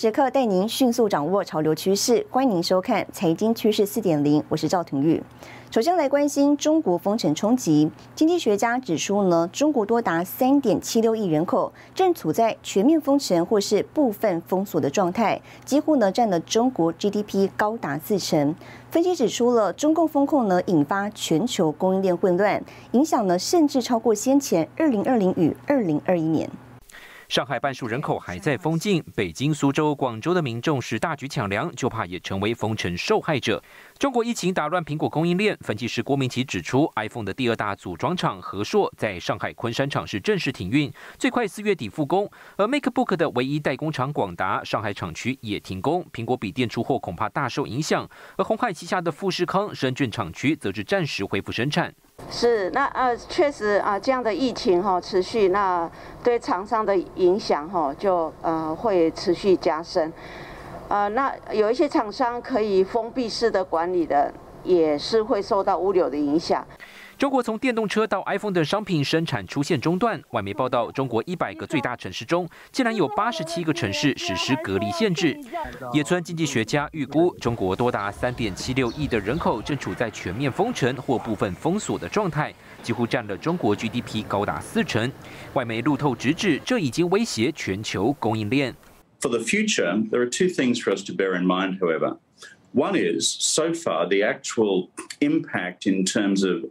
时刻带您迅速掌握潮流趋势，欢迎您收看《财经趋势四点零》，我是赵廷玉。首先来关心中国封城冲击，经济学家指出呢，中国多达三点七六亿人口正处在全面封城或是部分封锁的状态，几乎呢占了中国 GDP 高达四成。分析指出了中共风控呢引发全球供应链混乱，影响呢甚至超过先前二零二零与二零二一年。上海半数人口还在封禁，北京、苏州、广州的民众是大举抢粮，就怕也成为封城受害者。中国疫情打乱苹果供应链，分析师郭明奇指出，iPhone 的第二大组装厂和硕在上海昆山厂是正式停运，最快四月底复工。而 MacBook 的唯一代工厂广达上海厂区也停工，苹果笔电出货恐怕大受影响。而红海旗下的富士康深圳厂区则是暂时恢复生产。是，那呃，确实啊，这样的疫情哈持续，那对厂商的影响哈就呃会持续加深，呃，那有一些厂商可以封闭式的管理的，也是会受到物流的影响。中国从电动车到 iPhone 等商品生产出现中断。外媒报道，中国一百个最大城市中，竟然有八十七个城市实施隔离限制。野村经济学家预估，中国多达三点七六亿的人口正处在全面封城或部分封锁的状态，几乎占了中国 GDP 高达四成。外媒路透直指，这已经威胁全球供应链。For the future, there are two things for us to bear in mind, however. One is, so far, the actual impact in terms of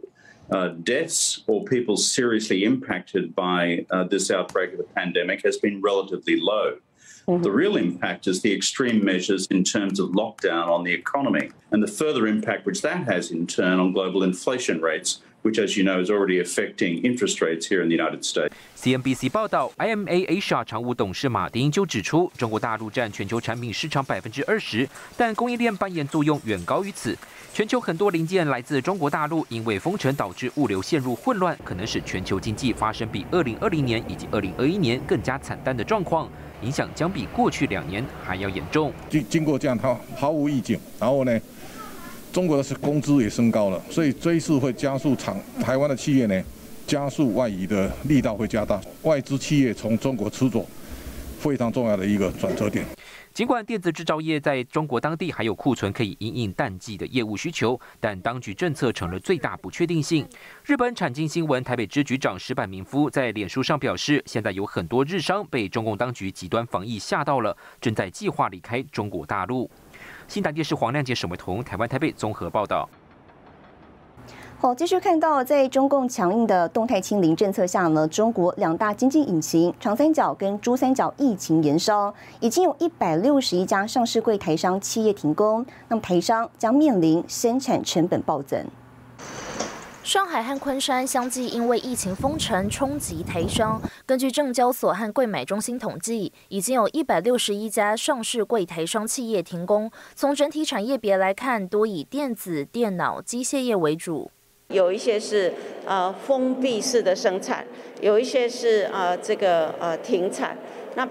uh, deaths or people seriously impacted by uh, this outbreak of the pandemic has been relatively low. Mm-hmm. The real impact is the extreme measures in terms of lockdown on the economy and the further impact which that has in turn on global inflation rates, which, as you know, is already affecting interest rates here in the United States. CNBC 报道，IMA Asia 常务董事马丁就指出，中国大陆占全球产品市场百分之二十，但供应链扮演作用远高于此。全球很多零件来自中国大陆，因为封城导致物流陷入混乱，可能使全球经济发生比二零二零年以及二零二一年更加惨淡的状况，影响将比过去两年还要严重。经经过这样，它毫无预警，然后呢？中国的是工资也升高了，所以这一次会加速厂台湾的企业呢，加速外移的力道会加大，外资企业从中国出走，非常重要的一个转折点。尽管电子制造业在中国当地还有库存可以应应淡季的业务需求，但当局政策成了最大不确定性。日本产经新闻台北支局长石坂明夫在脸书上表示，现在有很多日商被中共当局极端防疫吓到了，正在计划离开中国大陆。新台电视黄亮杰、沈伟彤，台湾台北综合报道。好，继续看到，在中共强硬的动态清零政策下呢，中国两大经济引擎长三角跟珠三角疫情延烧，已经有一百六十一家上市柜台商企业停工，那么台商将面临生产成本暴增。上海和昆山相继因为疫情封城冲击台商。根据证交所和柜买中心统计，已经有一百六十一家上市柜台商企业停工。从整体产业别来看，多以电子、电脑、机械业为主。有一些是呃封闭式的生产，有一些是呃这个呃停产。那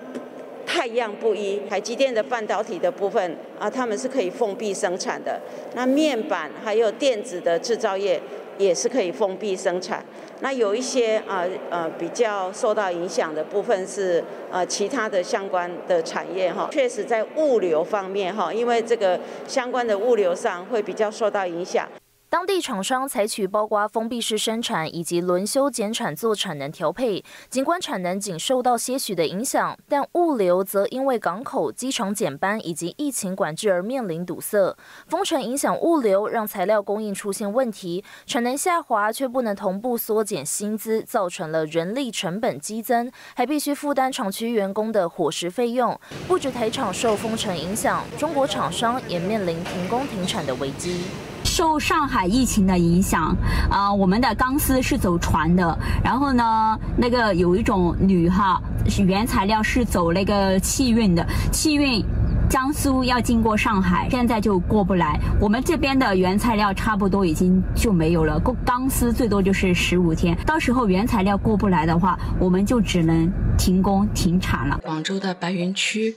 太阳不一，台积电的半导体的部分啊，他们是可以封闭生产的。那面板还有电子的制造业。也是可以封闭生产。那有一些啊呃比较受到影响的部分是呃其他的相关的产业哈，确实在物流方面哈，因为这个相关的物流上会比较受到影响。当地厂商采取包括封闭式生产以及轮休减产做产能调配，尽管产能仅受到些许的影响，但物流则因为港口、机场减班以及疫情管制而面临堵塞。封城影响物流，让材料供应出现问题，产能下滑却不能同步缩减薪资，造成了人力成本激增，还必须负担厂区员工的伙食费用。不止台厂受封城影响，中国厂商也面临停工停产的危机。受上海疫情的影响，啊，我们的钢丝是走船的，然后呢，那个有一种铝哈，原材料是走那个汽运的，汽运江苏要经过上海，现在就过不来。我们这边的原材料差不多已经就没有了，钢丝最多就是十五天，到时候原材料过不来的话，我们就只能停工停产了。广州的白云区。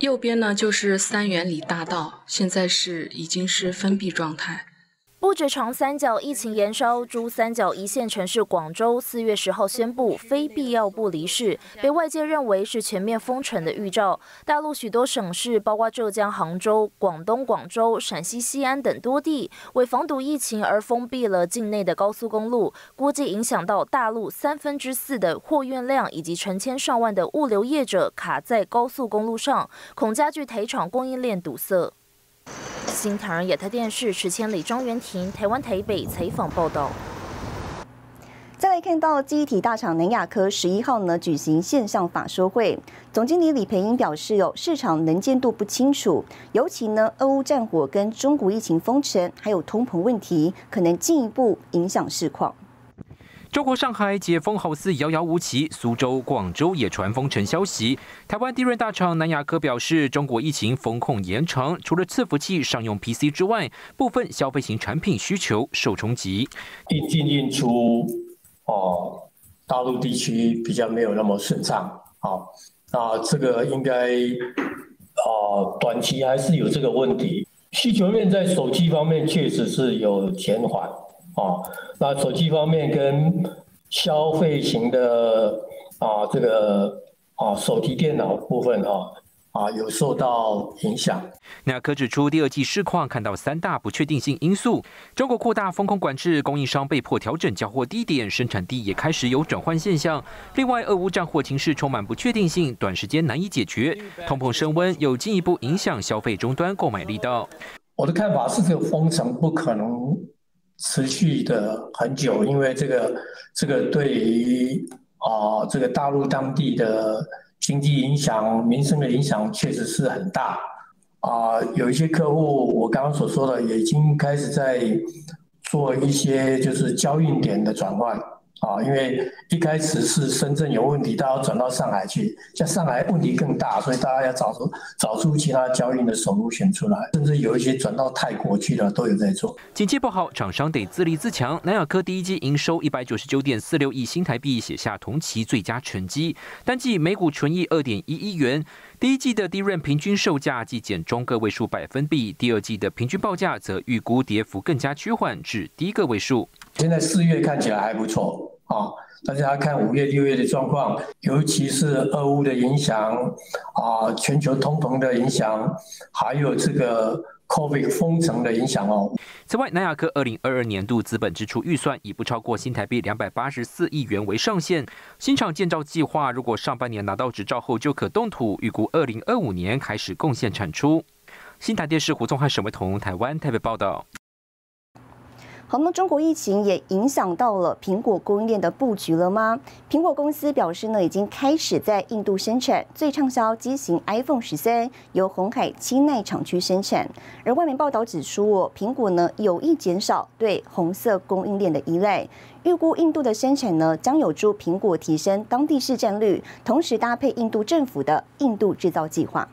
右边呢就是三元里大道，现在是已经是封闭状态。不止长三角疫情延烧，珠三角一线城市广州四月十号宣布非必要不离市，被外界认为是全面封城的预兆。大陆许多省市，包括浙江杭州、广东广州、陕西西安等多地，为防堵疫情而封闭了境内的高速公路，估计影响到大陆三分之四的货运量，以及成千上万的物流业者卡在高速公路上，恐加剧台厂供应链堵塞。新唐人亚太电视池千里、庄元庭，台湾台北采访报道。再来看到记忆体大厂南亚科十一号呢举行线上法说会，总经理李培英表示，有市场能见度不清楚，尤其呢俄乌战火跟中国疫情封城，还有通膨问题，可能进一步影响市况。中国上海解封好似遥遥无期，苏州、广州也传封城消息。台湾地润大厂南亚科表示，中国疫情封控延长，除了伺服器商用 PC 之外，部分消费型产品需求受冲击。一进进出哦，大陆地区比较没有那么顺畅啊，那这个应该哦，短期还是有这个问题。需求面在手机方面确实是有减缓。啊，那手机方面跟消费型的啊，这个啊手提电脑部分啊啊有受到影响。那可指出，第二季市况看到三大不确定性因素：中国扩大风控管制，供应商被迫调整交货地点，生产地也开始有转换现象。另外，俄乌战火情势充满不确定性，短时间难以解决，通膨升温又进一步影响消费终端购买力道。我的看法是，这个封城不可能。持续的很久，因为这个这个对于啊这个大陆当地的经济影响、民生的影响确实是很大啊。有一些客户，我刚刚所说的，已经开始在做一些就是交运点的转换。啊，因为一开始是深圳有问题，大家转到上海去，像上海问题更大，所以大家要找出找出其他交易的手路选出来，甚至有一些转到泰国去的都有在做。经济不好，厂商得自立自强。南亚科第一季营收一百九十九点四六亿新台币，写下同期最佳成绩，单季每股纯益二点一亿元。第一季的低润平均售价季减中个位数百分比，第二季的平均报价则预估跌幅更加趋缓至低个位数。现在四月看起来还不错啊，大家看五月、六月的状况，尤其是俄乌的影响啊，全球通膨的影响，还有这个 COVID 封城的影响哦。此外，南亚科二零二二年度资本支出预算以不超过新台币两百八十四亿元为上限。新厂建造计划如果上半年拿到执照后就可动土，预估二零二五年开始贡献产出。新台电视胡宗汉、沈维彤，台湾台北报道。好，那中国疫情也影响到了苹果供应链的布局了吗？苹果公司表示呢，已经开始在印度生产最畅销机型 iPhone 十三，由红海清奈厂区生产。而外媒报道指出，哦，苹果呢有意减少对红色供应链的依赖，预估印度的生产呢将有助苹果提升当地市占率，同时搭配印度政府的印度制造计划。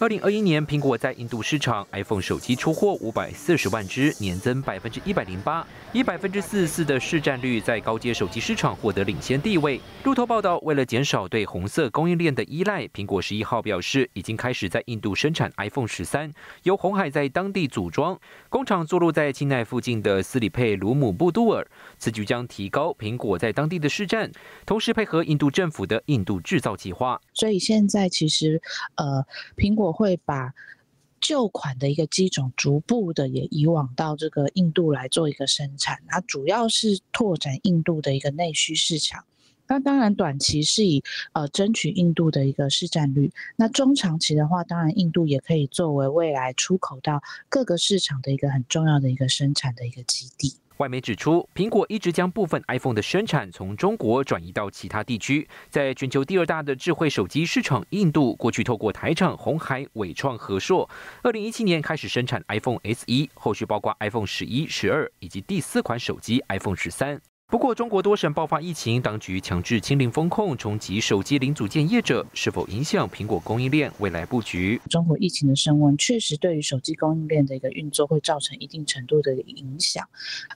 二零二一年，苹果在印度市场 iPhone 手机出货五百四十万只，年增百分之一百零八，以百分之四十四的市占率，在高阶手机市场获得领先地位。路透报道，为了减少对红色供应链的依赖，苹果十一号表示，已经开始在印度生产 iPhone 十三，由红海在当地组装，工厂坐落在钦奈附近的斯里佩鲁姆布杜尔。此举将提高苹果在当地的市占，同时配合印度政府的印度制造计划。所以现在其实，呃，苹果。我会把旧款的一个机种逐步的也移往到这个印度来做一个生产，它主要是拓展印度的一个内需市场。那当然短期是以呃争取印度的一个市占率，那中长期的话，当然印度也可以作为未来出口到各个市场的一个很重要的一个生产的一个基地。外媒指出，苹果一直将部分 iPhone 的生产从中国转移到其他地区。在全球第二大的智慧手机市场印度，过去透过台厂红海、伟创、和硕，二零一七年开始生产 iPhone SE，后续包括 iPhone 十一、十二以及第四款手机 iPhone 十三。不过，中国多省爆发疫情，当局强制清零风控，冲击手机零组件业者，是否影响苹果供应链未来布局？中国疫情的升温，确实对于手机供应链的一个运作会造成一定程度的影响。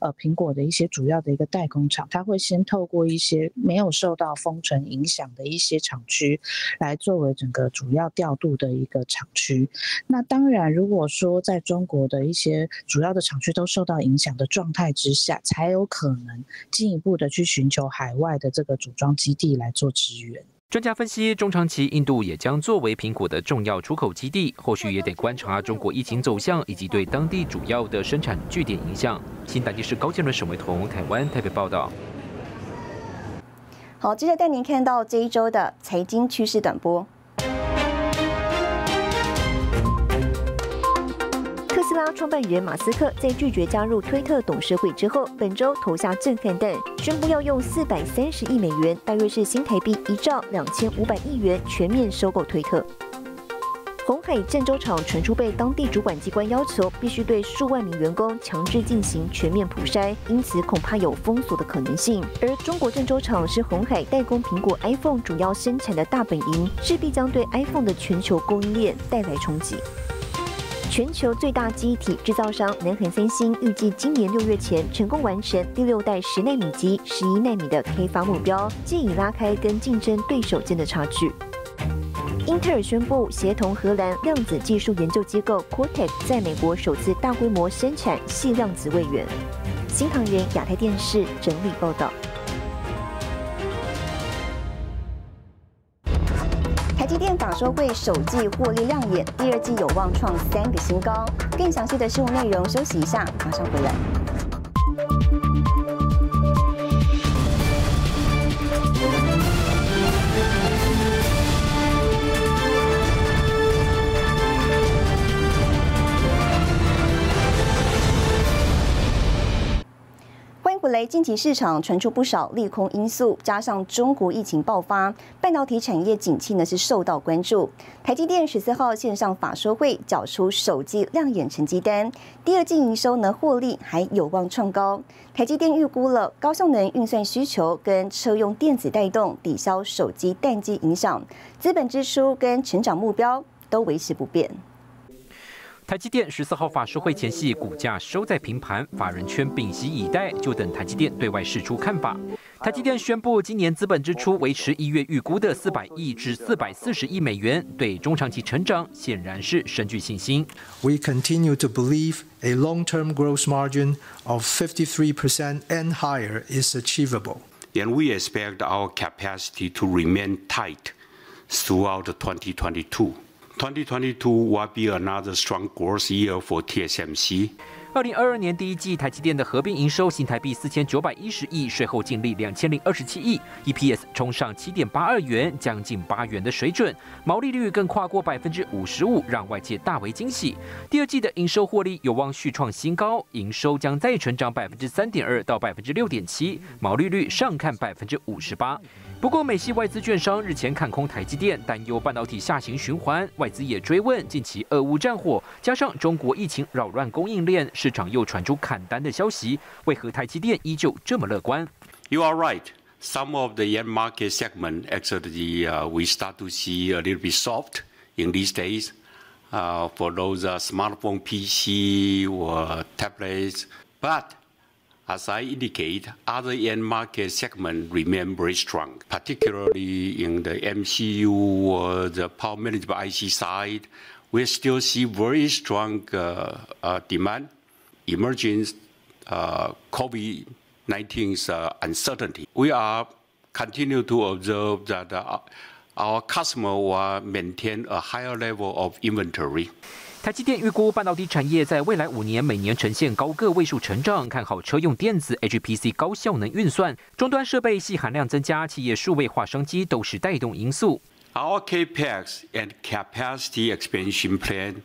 呃，苹果的一些主要的一个代工厂，它会先透过一些没有受到封城影响的一些厂区，来作为整个主要调度的一个厂区。那当然，如果说在中国的一些主要的厂区都受到影响的状态之下，才有可能进。进一步的去寻求海外的这个组装基地来做支援。专家分析，中长期印度也将作为苹果的重要出口基地，后续也得观察中国疫情走向以及对当地主要的生产据点影响。新台电视高建伦、沈维彤，台湾台北报道。好，接着带您看到这一周的财经趋势短波。创办人马斯克在拒绝加入推特董事会之后，本周投下震撼弹，宣布要用四百三十亿美元（大约是新台币一兆两千五百亿元）全面收购推特。红海郑州厂传出被当地主管机关要求必须对数万名员工强制进行全面普筛，因此恐怕有封锁的可能性。而中国郑州厂是红海代工苹果 iPhone 主要生产的大本营，势必将对 iPhone 的全球供应链带来冲击。全球最大机体制造商南恒三星预计今年六月前成功完成第六代十纳米及十一纳米的开发目标，借以拉开跟竞争对手间的差距。英特尔宣布协同荷兰量子技术研究机构 Cortex 在美国首次大规模生产细量子位元。新唐人亚太电视整理报道。说会首季获利亮眼，第二季有望创三个新高。更详细的新闻内容，休息一下，马上回来。雷近期市场传出不少利空因素，加上中国疫情爆发，半导体产业景气呢是受到关注。台积电十四号线上法说会缴出首季亮眼成绩单，第二季营收呢获利还有望创高。台积电预估了高效能运算需求跟车用电子带动抵消手机淡季影响，资本支出跟成长目标都维持不变。台积电十四号法说会前夕，股价收在平盘，法人圈屏息以待，就等台积电对外释出看法。台积电宣布，今年资本支出维持一月预估的四百亿至四百四十亿美元，对中长期成长显然是深具信心。We continue to believe a long-term growth margin of 53% and higher is achievable, and we expect our capacity to remain tight throughout 2022. 2022 will be another strong growth year for TSMC. 二零二二年第一季，台积电的合并营收新台币四千九百一十亿，税后净利两千零二十七亿，EPS 冲上七点八二元，将近八元的水准，毛利率更跨过百分之五十五，让外界大为惊喜。第二季的营收获利有望续创新高，营收将再成长百分之三点二到百分之六点七，毛利率上看百分之五十八。不过，美系外资券商日前看空台积电，担忧半导体下行循环。外资也追问，近期俄乌战火加上中国疫情扰乱供应链，市场又传出砍单的消息，为何台积电依旧这么乐观？You are right. Some of the end market segment actually we start to see a little bit soft in these days. Uh, For those smartphone, PC or tablets, but As I indicate, other end market segment remain very strong, particularly in the MCU or the power management IC side. We still see very strong uh, uh, demand emerging uh, COVID-19's uncertainty. We are continue to observe that our customer will maintain a higher level of inventory. 台积电预估半导体产业在未来五年每年呈现高个位数成长，看好车用电子、HPC 高效能运算、终端设备细含量增加，企业数位化商机都是带动因素。Our capex and capacity expansion plan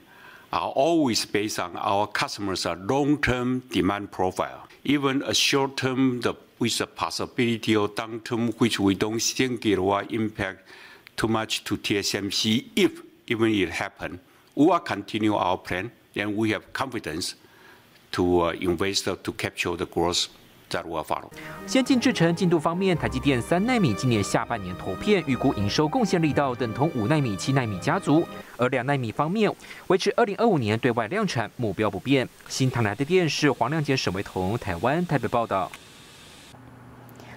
are always based on our customers' long-term demand profile. Even a short-term with a possibility of downturn, which we don't think it will impact too much to TSMC, if even it happen. We will continue our plan, and we have confidence to invest to capture the growth that will follow. 先进制程进度方面，台积电三纳米今年下半年投片，预估营收贡献力道等同五纳米、七纳米家族；而两纳米方面，维持二零二五年对外量产目标不变。新唐来的电视黄亮杰、沈维彤，台湾台北报道。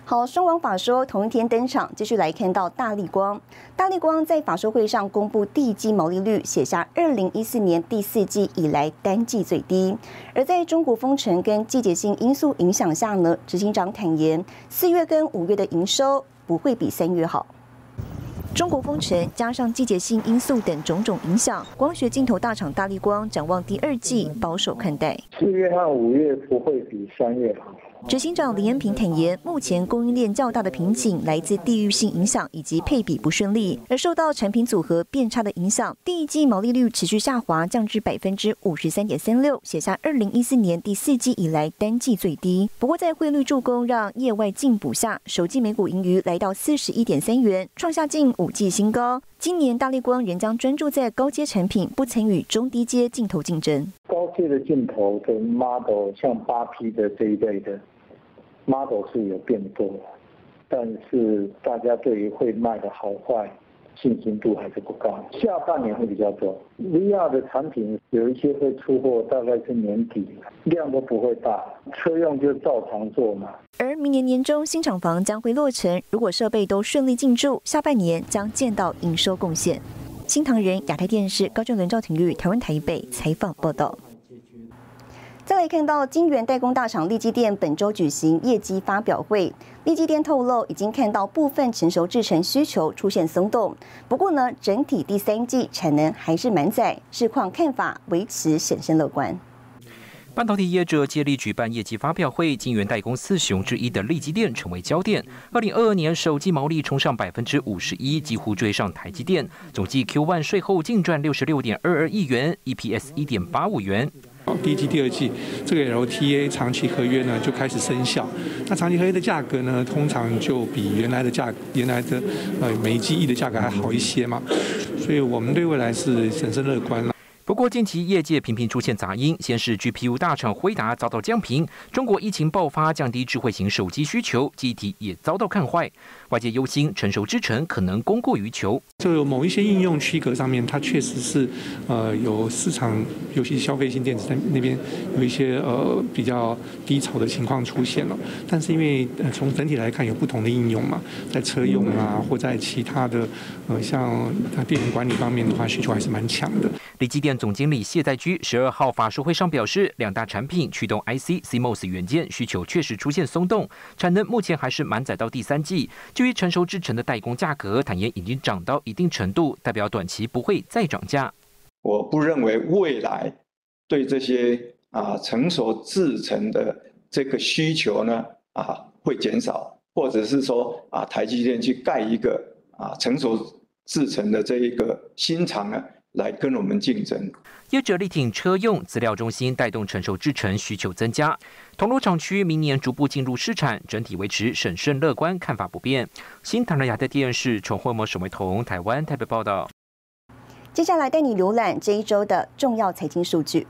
好，双王法说同一天登场，继续来看到大力光。大力光在法说会上公布第一季毛利率，写下二零一四年第四季以来单季最低。而在中国封城跟季节性因素影响下呢，执行长坦言，四月跟五月的营收不会比三月好。中国封城加上季节性因素等种种影响，光学镜头大厂大力光展望第二季保守看待。四月和五月不会比三月好。执行长林恩平坦言，目前供应链较大的瓶颈来自地域性影响以及配比不顺利，而受到产品组合变差的影响，第一季毛利率持续下滑，降至百分之五十三点三六，写下二零一四年第四季以来单季最低。不过在汇率助攻让业外进补下，首季每股盈余来到四十一点三元，创下近五季新高。今年大力光仍将专注在高阶产品，不参与中低阶镜头竞争。高阶的镜头跟 model，像八 P 的这一类的。Model 是有变多，但是大家对于会卖的好坏信心度还是不高。下半年会比较多，VR 的产品有一些会出货，大概是年底，量都不会大，车用就照常做嘛。而明年年中新厂房将会落成，如果设备都顺利进驻，下半年将见到营收贡献。新唐人亚太电视高正伦、赵廷玉台湾台北采访报道。再来看到金源代工大厂立基电本周举行业绩发表会，立基电透露已经看到部分成熟制程需求出现松动，不过呢，整体第三季产能还是满载，市况看法维持审慎乐观。半导体业者接力举办业绩发表会，金源代工四雄之一的立基电成为焦点。二零二二年首季毛利冲上百分之五十一，几乎追上台积电。总计 Q one 税后净赚六十六点二二亿元，EPS 一点八五元。第一季、第二季，这个 LTA 长期合约呢就开始生效。那长期合约的价格呢，通常就比原来的价、原来的呃每季 E 的价格还好一些嘛。所以我们对未来是审慎乐观了。不过，近期业界频频出现杂音，先是 GPU 大厂辉达遭到降频，中国疫情爆发降低智慧型手机需求，机体也遭到看坏。外界忧心成熟制程可能供过于求。就有某一些应用区隔上面，它确实是呃有市场，尤其消费性电子在那边有一些呃比较低潮的情况出现了。但是因为从整体来看，有不同的应用嘛，在车用啊，或在其他的呃像电源管理方面的话，需求还是蛮强的。立基电总经理谢在居十二号法说会上表示，两大产品驱动 IC CMOS 元件需求确实出现松动，产能目前还是满载到第三季。至于成熟制成的代工价格，坦言已经涨到一定程度，代表短期不会再涨价。我不认为未来对这些啊成熟制成的这个需求呢啊会减少，或者是说啊台积电去盖一个啊成熟制成的这一个新厂呢？来跟我们竞争。业者力挺车用资料中心带动成熟制程需求增加，铜锣厂区明年逐步进入市场，整体维持审慎乐观看法不变。新唐人亚太电视从汇模沈维彤台湾台北报道。接下来带你浏览这一周的重要财经数据。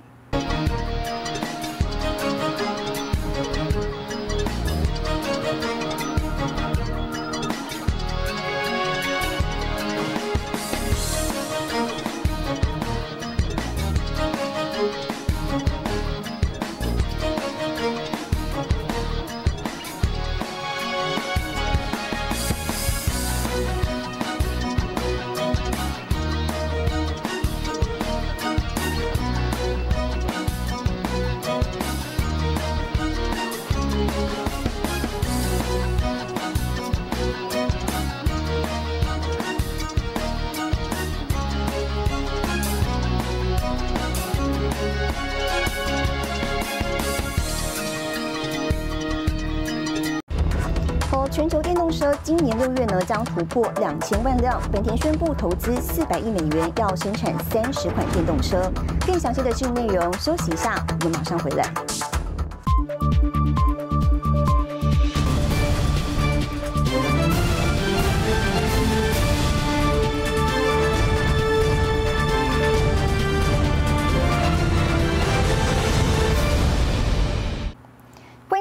今年六月呢将突破两千万辆，本田宣布投资四百亿美元要生产三十款电动车。更详细的新闻内容，休息一下，我们马上回来。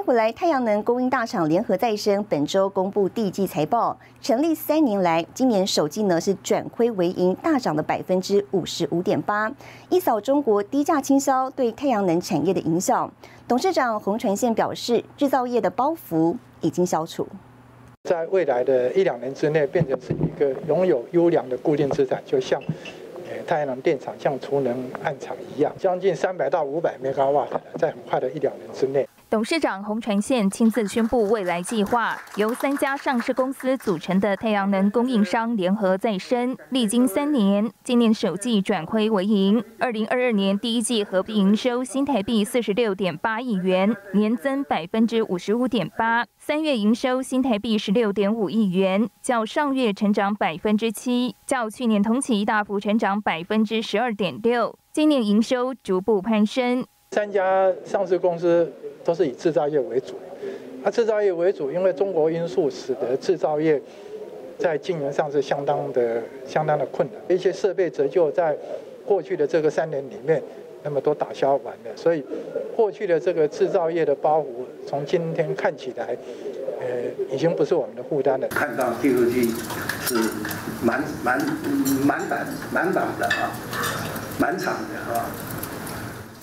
回来，太阳能供应大厂联合再生本周公布第一季财报，成立三年来，今年首季呢是转亏为盈，大涨了百分之五十五点八。一扫中国低价倾销对太阳能产业的影响，董事长洪传宪表示，制造业的包袱已经消除，在未来的一两年之内，变成是一个拥有优良的固定资产，就像。太阳能电厂像储能暗厂一样，将近三百到五百兆瓦，在很快的一两年之内。董事长洪传宪亲自宣布未来计划，由三家上市公司组成的太阳能供应商联合再生，历经三年，今年首季转亏为盈。二零二二年第一季合并营收新台币四十六点八亿元，年增百分之五十五点八。三月营收新台币十六点五亿元，较上月成长百分之七，较去年同期大幅成长百分之十二点六。今年营收逐步攀升。三家上市公司。都是以制造业为主，那制造业为主，因为中国因素使得制造业在经营上是相当的、相当的困难。一些设备折旧在过去的这个三年里面，那么都打消完了，所以过去的这个制造业的包袱，从今天看起来，呃，已经不是我们的负担了。看到第二季是满满满档满档的啊，满场的啊。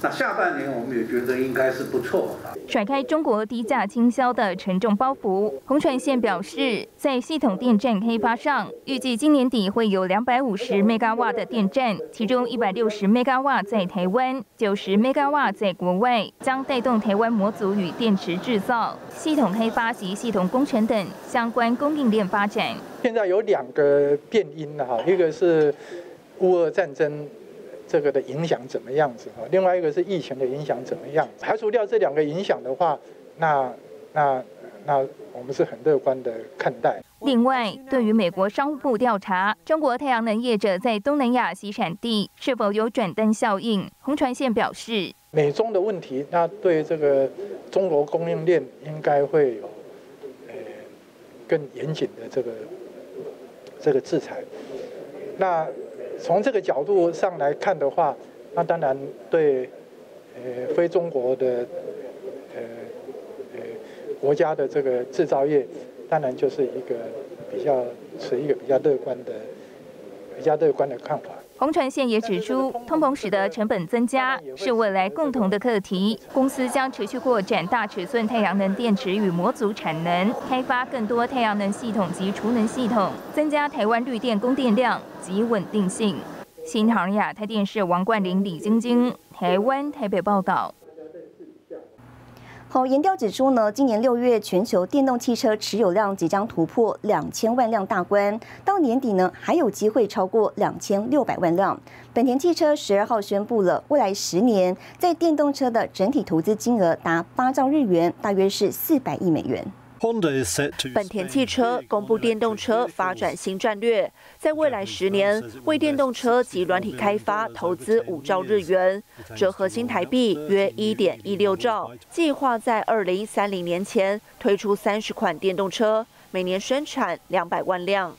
那下半年我们也觉得应该是不错。甩开中国低价倾销的沉重包袱，洪传宪表示，在系统电站开发上，预计今年底会有两百五十 mega 瓦的电站，其中一百六十 mega 瓦在台湾，九十 mega 瓦在国外，将带动台湾模组与电池制造、系统开发及系统工程等相关供应链发展。现在有两个变因了哈，一个是乌俄战争。这个的影响怎么样子哈？另外一个是疫情的影响怎么样？排除掉这两个影响的话，那那那我们是很乐观的看待。另外，对于美国商务部调查中国太阳能业者在东南亚洗产地是否有转单效应，洪传宪表示，美中的问题，那对这个中国供应链应该会有呃更严谨的这个这个制裁。那。从这个角度上来看的话，那当然对呃非中国的呃呃国家的这个制造业，当然就是一个比较持一个比较乐观的比较乐观的看法。洪传宪也指出，通膨使得成本增加是未来共同的课题。公司将持续扩展大尺寸太阳能电池与模组产能，开发更多太阳能系统及储能系统，增加台湾绿电供电量。及稳定性。新唐亚太电视王冠玲、李晶晶，台湾台北报道。好，研调指出呢，今年六月全球电动汽车持有量即将突破两千万辆大关，到年底呢还有机会超过两千六百万辆。本田汽车十二号宣布了，未来十年在电动车的整体投资金额达八兆日元，大约是四百亿美元。本田汽车公布电动车发展新战略，在未来十年为电动车及软体开发投资五兆日元，折合新台币约一点一六兆。计划在二零三零年前推出三十款电动车，每年生产两百万辆。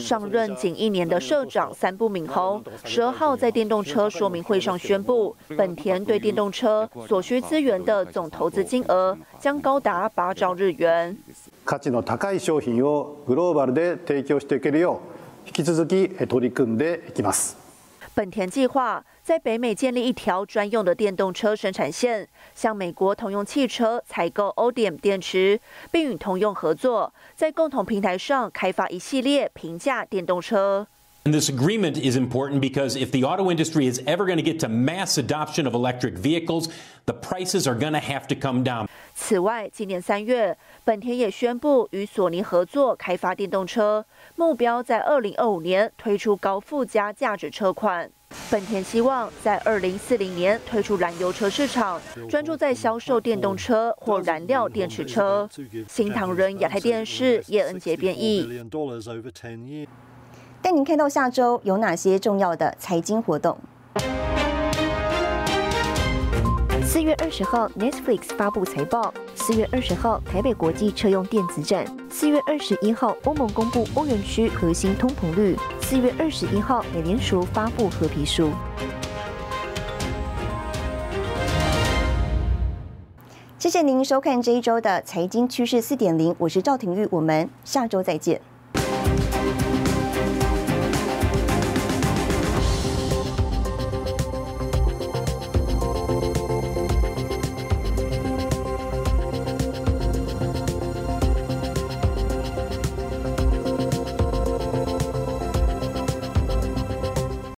上任仅一年的社长三部敏宏十二号在电动车说明会上宣布，本田对电动车所需资源的总投资金额将高达八兆日元。価値の高い商品をグローバルで提供していけるよう引き続き取り組んでいきます。 本田计划在北美建立一条专用的电动车生产线，向美国通用汽车采购 ODM 电池，并与通用合作，在共同平台上开发一系列平价电动车。And this agreement is important because if the auto industry is ever going to get to mass adoption of electric vehicles, the prices are going to have to come down. 此外，今年三月，本田也宣布与索尼合作开发电动车，目标在二零二五年推出高附加价值车款。本田希望在二零四零年推出燃油车市场，专注在销售电动车或燃料电池车。新唐人亚太电视叶恩杰编译。带您看到下周有哪些重要的财经活动。四月二十号，Netflix 发布财报；四月二十号，台北国际车用电子展；四月二十一号，欧盟公布欧元区核心通膨率；四月二十一号，美联储发布合皮书。谢谢您收看这一周的财经趋势四点零，我是赵廷玉，我们下周再见。